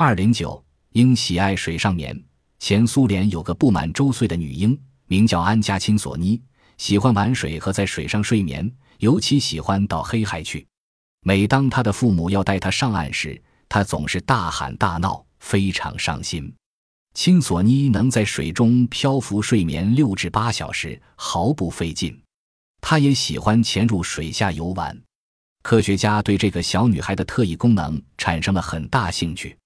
二零九，因喜爱水上眠。前苏联有个不满周岁的女婴，名叫安佳钦索妮，喜欢玩水和在水上睡眠，尤其喜欢到黑海去。每当她的父母要带她上岸时，她总是大喊大闹，非常伤心。钦索妮能在水中漂浮睡眠六至八小时，毫不费劲。她也喜欢潜入水下游玩。科学家对这个小女孩的特异功能产生了很大兴趣。